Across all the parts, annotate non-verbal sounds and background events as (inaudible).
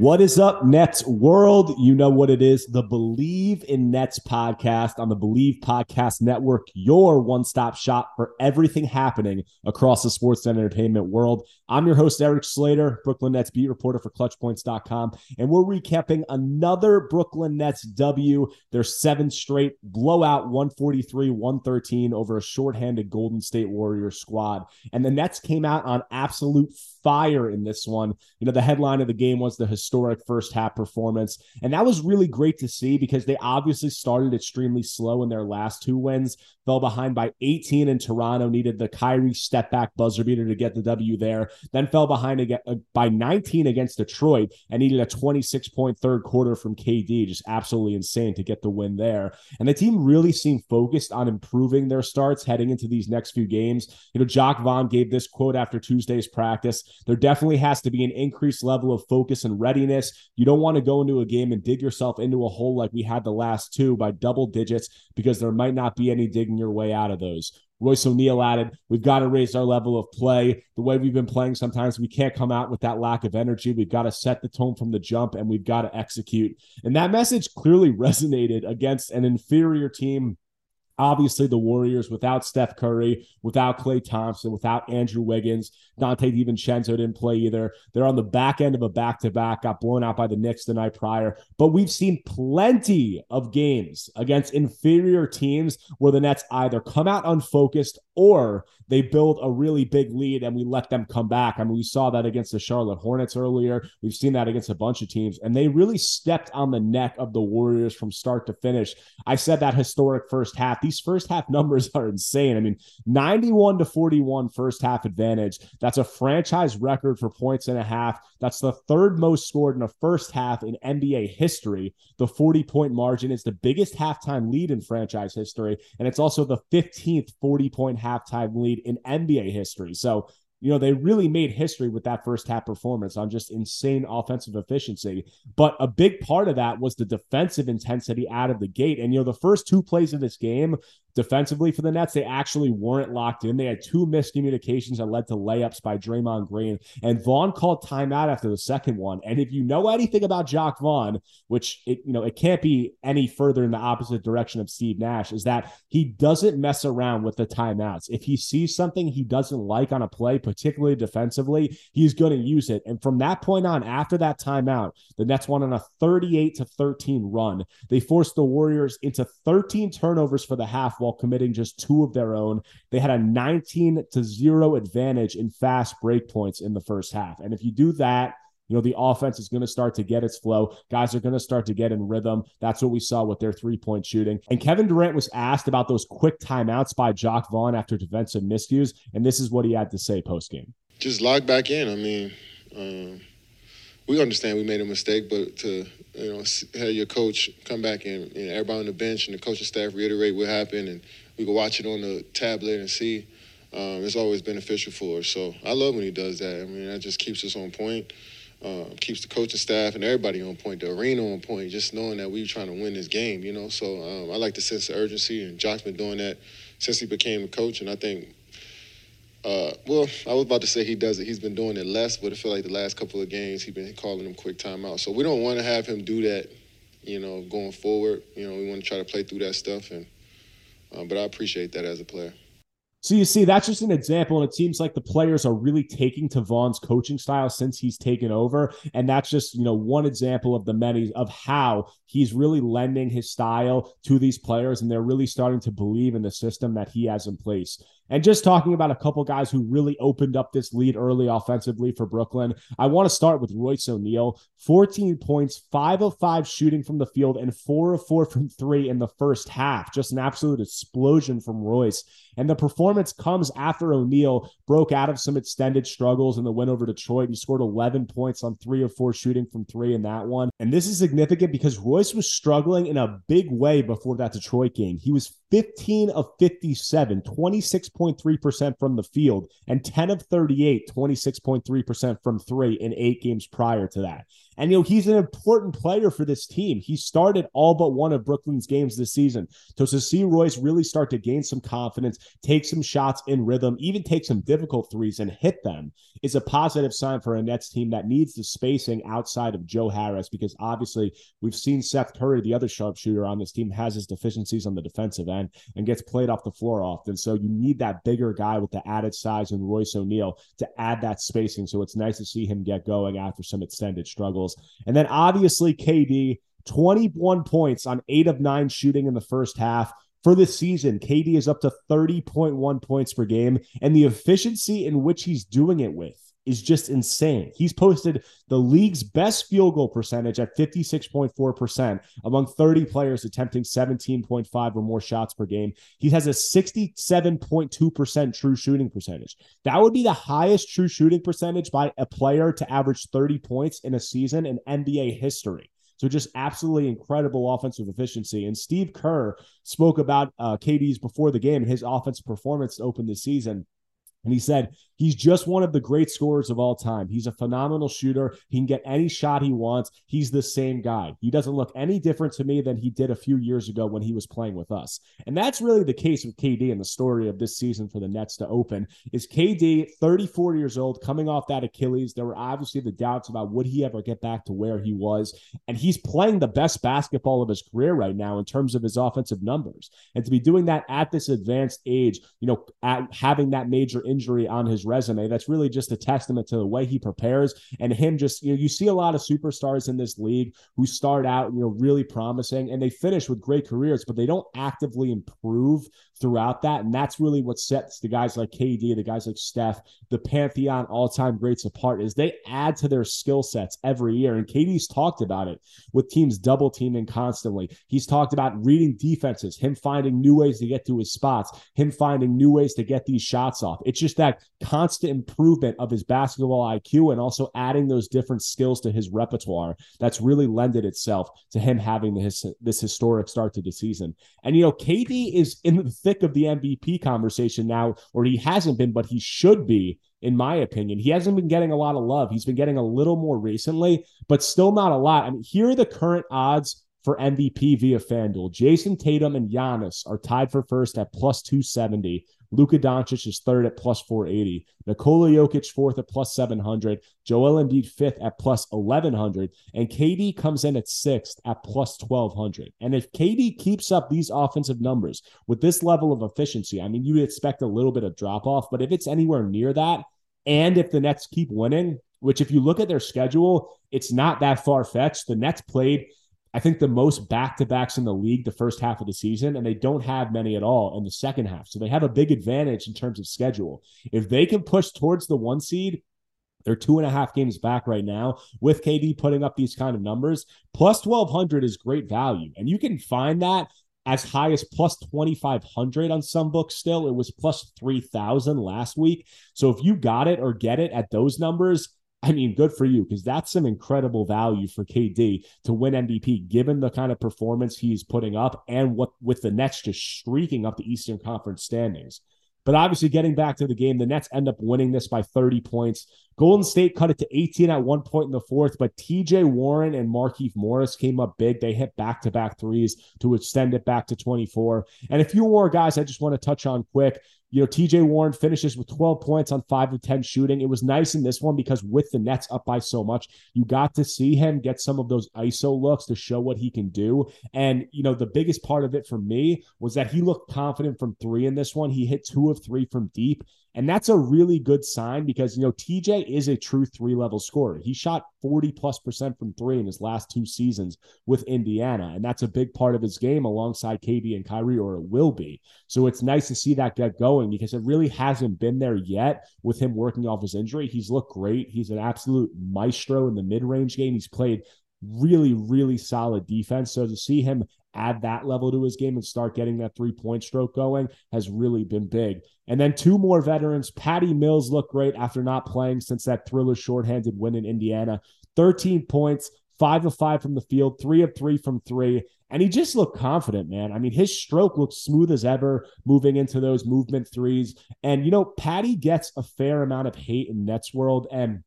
What is up, Nets world? You know what it is the Bleav in Nets podcast on the Bleav Podcast Network, your one stop shop for everything happening across the sports and entertainment world. I'm your host, Erik Slater, Brooklyn Nets beat reporter for ClutchPoints.com, and we're recapping another Brooklyn Nets W, their seventh straight blowout 143 113 over a shorthanded Golden State Warriors squad. And the Nets came out on absolute fire in this one. You know, the headline of the game was the historic first half performance. And that was really great to see because they obviously started extremely slow in their last two wins, fell behind by 18 in Toronto, needed the Kyrie step back buzzer beater to get the W there, then fell behind again, uh, by 19 against Detroit and needed a 26 point third quarter from KD. Just absolutely insane to get the win there. And the team really seemed focused on improving their starts heading into these next few games. You know, Jacque Vaughn gave this quote after Tuesday's practice. There definitely has to be an increased level of focus and readiness. You don't want to go into a game and dig yourself into a hole like we had the last two by double digits because there might not be any digging your way out of those. Royce O'Neale added, We've got to raise our level of play. The way we've been playing, sometimes we can't come out with that lack of energy. We've got to set the tone from the jump and we've got to execute. And that message clearly (laughs) resonated against an inferior team Obviously, the Warriors without Steph Curry, without Klay Thompson, without Andrew Wiggins, Donte DiVincenzo didn't play either. They're on the back end of a back to back, got blown out by the Knicks the night prior. But we've seen plenty of games against inferior teams where the Nets either come out unfocused or they build a really big lead and we let them come back. I mean, we saw that against the Charlotte Hornets earlier. We've seen that against a bunch of teams, and they really stepped on the neck of the Warriors from start to finish. I said that historic first half. These first half (laughs) numbers are insane. I mean, 91 to 41 first half advantage. That's a franchise record for points and a half. That's the third most scored in a first half in NBA history. The 40 point margin is the biggest halftime lead in franchise history, and it's also the 15th 40 point halftime lead in NBA history. So, you know, they really made history with that first half performance on just insane offensive efficiency. But a big part of that was the defensive intensity out of the gate. And, you know, the first two plays of this game defensively for the Nets, they actually weren't locked in. They had two miscommunications that led to layups by Draymond Green. And Vaughn called timeout after the second one. And if you know anything about Jacque Vaughn, which it, you know, it can't be any further in the opposite direction of Steve Nash, is that he doesn't mess around with the timeouts. If he sees something he doesn't like on a play, particularly defensively, he's going to use it. And from that point on, after that timeout, the Nets won on a 38 to 13 run. They forced the Warriors into 13 turnovers for the half while committing just two of their own. They had a 19 to 0 advantage in fast break points in the first half. And if you do that, you know, the offense is going to start to get its flow. Guys are going to start to get in rhythm. That's what we saw with their three point shooting. And Kevin Durant was asked about those quick timeouts by Jacque Vaughn after defensive miscues. And this is what he had to say post game. Just log back in. I mean, um, we understand we made a mistake, but to you know, have your coach come back and know, everybody on the bench and the coaching staff reiterate what happened, and we can watch it on the tablet and see. Um, it's always beneficial for us. So I love when he does that. I mean, that just keeps us on point, uh, keeps the coaching staff and everybody on point, the arena on point, just knowing that we're trying to win this game, you know. So um, I like the sense of urgency, and Jacque's been doing that since he became a coach, and I think uh, well, I was about to say he does it. He's been doing it less, but I feel like the last couple of games he's been calling them quick timeout. So we don't want to have him do that, you know, going forward. You know, we want to try to play through that stuff, and uh, but I appreciate that as a player. So you see, that's just an example, and it seems like the players are really taking to Vaughn's coaching style since he's taken over, and that's just you know one example of the many of how he's really lending his style to these players, and they're really starting to believe in the system that he has in place. And just talking about a couple guys who really opened up this lead early offensively for Brooklyn, I want to start with Royce O'Neale 14 points, five of five shooting from the field, and four of four from three in the first half. Just an absolute explosion from Royce. And the performance comes after O'Neale broke out of some extended struggles in the win over Detroit. He scored 11 points on three of four shooting from three in that one. And this is significant because Royce was struggling in a big way before that Detroit game. He was 15 of 57, 26.3% from the field, and 10 of 38, 26.3% from three in eight games prior to that. And, you know, he's an important player for this team. He started all but one of Brooklyn's games this season. So to see Royce really start to gain some confidence, take some shots in rhythm, even take some difficult threes and hit them is a positive sign for a Nets team that needs the spacing outside of Joe Harris because obviously we've seen Seth Curry, the other sharpshooter on this team, has his deficiencies on the defensive end and gets played off the floor often. So you need that bigger guy with the added size and Royce O'Neale to add that spacing. So it's nice to see him get going after some extended struggles. And then obviously KD, 21 points on eight of nine shooting in the first half. For the season, KD is up to 30.1 points per game, and the efficiency in which he's doing it with is just insane. He's posted the league's best field goal percentage at 56.4% among 30 players attempting 17.5 or more shots per game. He has a 67.2% true shooting percentage. That would be the highest true shooting percentage by a player to average 30 points in a season in NBA history. So just absolutely incredible offensive efficiency. And Steve Kerr spoke about uh, KD's before the game, and his offensive performance to open the season. And he said, he's just one of the great scorers of all time. He's a phenomenal shooter. He can get any shot he wants. He's the same guy. He doesn't look any different to me than he did a few years ago when he was playing with us. And that's really the case with KD and the story of this season for the Nets to open is KD, 34 years old, coming off that Achilles. There were obviously the doubts about would he ever get back to where he was. And he's playing the best basketball of his career right now in terms of his offensive numbers. And to be doing that at this advanced age, you know, at having that major injury on his resume. That's really just a testament to the way he prepares and him just, you know, you see a lot of superstars in this league who start out, you know, really promising and they finish with great careers, but they don't actively improve throughout that. And that's really what sets the guys like KD, the guys like Steph, the Pantheon all time greats apart is they add to their skill sets every year. And KD's talked about it with teams double teaming constantly. He's talked about reading defenses, him finding new ways to get to his spots, him finding new ways to get these shots off. It's just that constant improvement of his basketball IQ and also adding those different skills to his repertoire that's really lended itself to him having this, this historic start to the season. And, you know, KD is in the thick of the MVP conversation now, or he hasn't been, but he should be in my opinion. He hasn't been getting a lot of love. He's been getting a little more recently, but still not a lot. I mean, here are the current odds for MVP via FanDuel. Jayson Tatum and Giannis are tied for first at plus 270. Luka Doncic is third at plus 480. Nikola Jokic fourth at plus 700. Joel Embiid fifth at plus 1100. And KD comes in at sixth at plus 1200. And if KD keeps up these offensive numbers with this level of efficiency, I mean, you would expect a little bit of drop off, but if it's anywhere near that, and if the Nets keep winning, which if you look at their schedule, it's not that far fetched. The Nets played I think the most back to backs in the league the first half of the season, and they don't have many at all in the second half. So they have a big advantage in terms of schedule. If they can push towards the one seed, they're two and a half games back right now with KD putting up these kind of numbers. Plus 1200 is great value. And you can find that as high as plus 2500 on some books still. It was plus 3000 last week. So if you got it or get it at those numbers, I mean, good for you because that's some incredible value for KD to win MVP, given the kind of performance he's putting up and what with the Nets just streaking up the Eastern Conference standings. But obviously, getting back to the game, the Nets end up winning this by 30 points. Golden State cut it to 18 at one point in the fourth, but TJ Warren and Markieff Morris came up big. They hit back to back threes to extend it back to 24. And a few more guys I just want to touch on quick. You know, TJ Warren finishes with 12 points on 5 of 10 shooting. It was nice in this one because with the Nets up by so much, you got to see him get some of those ISO looks to show what he can do. And, you know, the biggest part of it for me was that he looked confident from three in this one. He hit two of three from deep. And that's a really good sign because, you know, TJ is a true three level scorer. He shot 40 plus percent from three in his last two seasons with Indiana. And that's a big part of his game alongside KD and Kyrie, or it will be. So it's nice to see that get going because it really hasn't been there yet with him working off his injury. He's looked great. He's an absolute maestro in the mid range game. He's played really, really solid defense. So to see him add that level to his game and start getting that three point stroke going has really been big. And then two more veterans. Patty Mills looked great after not playing since that thriller shorthanded win in Indiana. 13 points, five of five from the field, three of three from three. And he just looked confident, man. I mean, his stroke looked smooth as ever moving into those movement threes. And, you know, Patty gets a fair amount of hate in Nets world. And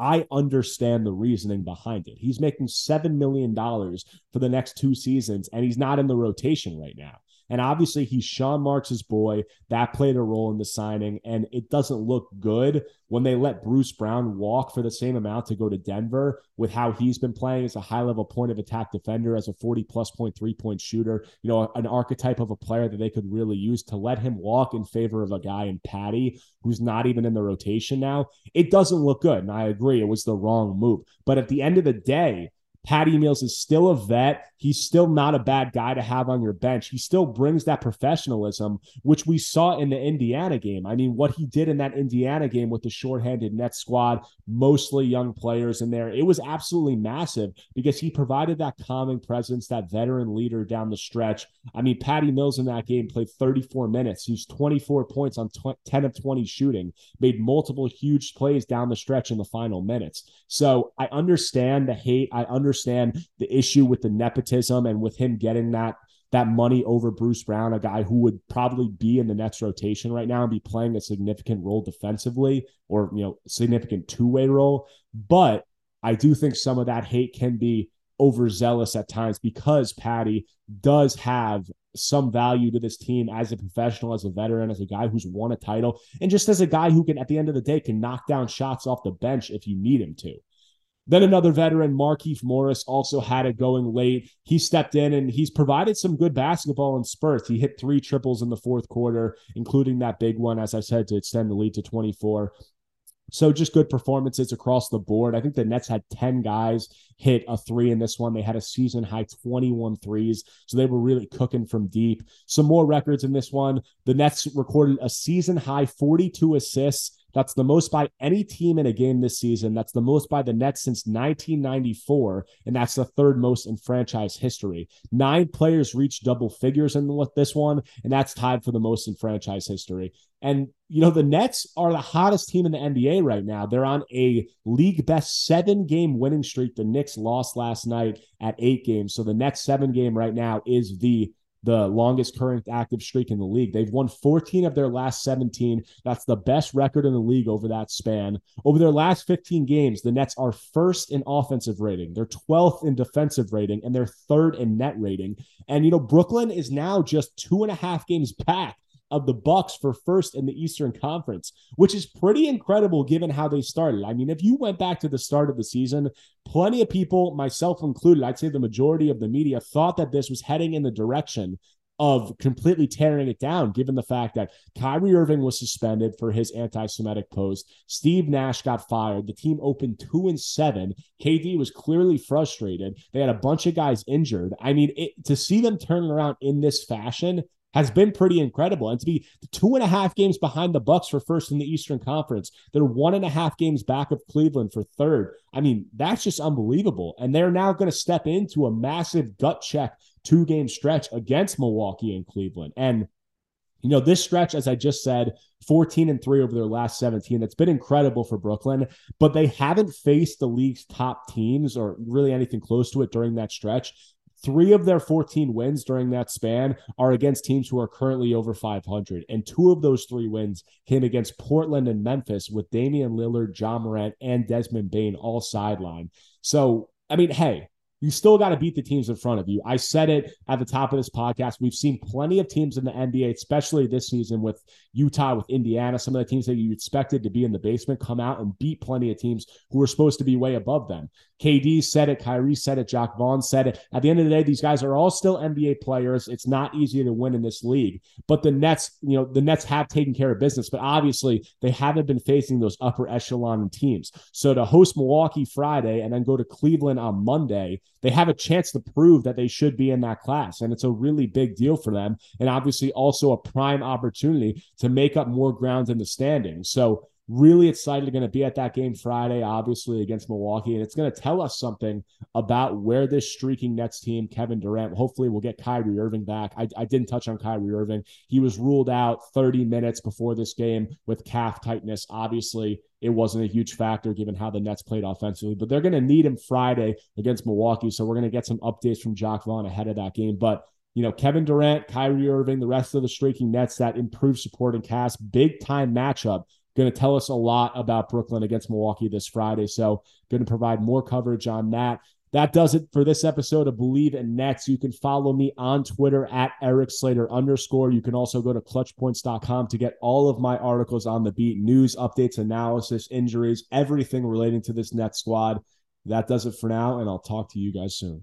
I understand the reasoning behind it. He's making $7 million for the next two seasons, and he's not in the rotation right now. And obviously, he's Sean Marks' boy. That played a role in the signing. And it doesn't look good when they let Bruce Brown walk for the same amount to go to Denver with how he's been playing as a high level point of attack defender, as a 40 plus point three point shooter, you know, an archetype of a player that they could really use to let him walk in favor of a guy in Patty who's not even in the rotation now. It doesn't look good. And I agree, it was the wrong move. But at the end of the day, Patty Mills is still a vet. He's still not a bad guy to have on your bench. He still brings that professionalism, which we saw in the Indiana game. I mean, what he did in that Indiana game with the shorthanded net squad, mostly young players in there, it was absolutely massive because he provided that calming presence, that veteran leader down the stretch. I mean, Patty Mills in that game played 34 minutes. He's 24 points on 10 of 20 shooting, made multiple huge plays down the stretch in the final minutes. So I understand the hate. I understand understand the issue with the nepotism and with him getting that that money over Bruce Brown, a guy who would probably be in the Nets rotation right now and be playing a significant role defensively or you know significant two way role. But I do think some of that hate can be overzealous at times because Patty does have some value to this team as a professional, as a veteran, as a guy who's won a title, and just as a guy who can, at the end of the day, can knock down shots off the bench if you need him to. Then another veteran, Markieff Morris, also had it going late. He stepped in and he's provided some good basketball in spurts. He hit three triples in the fourth quarter, including that big one, as I said, to extend the lead to 24. So just good performances across the board. I think the Nets had 10 guys hit a three in this one. They had a season high 21 threes. So they were really cooking from deep. Some more records in this one. The Nets recorded a season high 42 assists that's the most by any team in a game this season. That's the most by the Nets since 1994, and that's the third most in franchise history. Nine players reached double figures in this one, and that's tied for the most in franchise history. And you know the Nets are the hottest team in the NBA right now. They're on a league best seven game winning streak. The Knicks lost last night at eight games, so the next seven game right now is the the longest current active streak in the league. They've won 14 of their last 17. That's the best record in the league over that span. Over their last 15 games, the Nets are first in offensive rating, they're 12th in defensive rating, and they're third in net rating. And, you know, Brooklyn is now just two and a half games back of the Bucks for first in the Eastern Conference, which is pretty incredible given how they started. I mean, if you went back to the start of the season, plenty of people, myself included, I'd say the majority of the media thought that this was heading in the direction of completely tearing it down, given the fact that Kyrie Irving was suspended for his anti-Semitic post. Steve Nash got fired. The team opened two and seven. KD was clearly frustrated. They had a bunch of guys injured. I mean, it, to see them turn around in this fashion has been pretty incredible. And to be two and a half games behind the Bucks for first in the Eastern Conference, they're one and a half games back of Cleveland for third. I mean, that's just unbelievable. And they're now going to step into a massive gut check two game stretch against Milwaukee and Cleveland. And you know, this stretch, as I just said, 14 and 3 over their last 17. That's been incredible for Brooklyn, but they haven't faced the league's top teams or really anything close to it during that stretch. Three of their 14 wins during that span are against teams who are currently over 500. And two of those three wins came against Portland and Memphis with Damian Lillard, Ja Morant, and Desmond Bane all sidelined. So, I mean, hey, you still got to beat the teams in front of you. I said it at the top of this podcast. We've seen plenty of teams in the NBA, especially this season with Utah, with Indiana, some of the teams that you expected to be in the basement come out and beat plenty of teams who were supposed to be way above them. KD said it, Kyrie said it, Jacque Vaughn said it. At the end of the day, these guys are all still NBA players. It's not easy to win in this league. But the Nets, you know, the Nets have taken care of business, but obviously they haven't been facing those upper echelon teams. So to host Milwaukee Friday and then go to Cleveland on Monday, they have a chance to prove that they should be in that class. And it's a really big deal for them. And obviously also a prime opportunity to make up more ground in the standings. So Really excited to going to be at that game Friday, obviously against Milwaukee, and it's going to tell us something about where this streaking Nets team, Kevin Durant, hopefully we'll get Kyrie Irving back. I, I didn't touch on Kyrie Irving. He was ruled out 30 minutes before this game with calf tightness. Obviously, it wasn't a huge factor given how the Nets played offensively, but they're going to need him Friday against Milwaukee. So we're going to get some updates from Jacque Vaughn ahead of that game. But you know, Kevin Durant, Kyrie Irving, the rest of the streaking Nets, that improved supporting cast, big time matchup going to tell us a lot about Brooklyn against Milwaukee this Friday. So, going to provide more coverage on that. That does it for this episode of Bleav in Nets. You can follow me on Twitter at Erik Slater underscore. You can also go to clutchpoints.com to get all of my articles on the beat, news, updates, analysis, injuries, everything relating to this Nets squad. That does it for now, and I'll talk to you guys soon.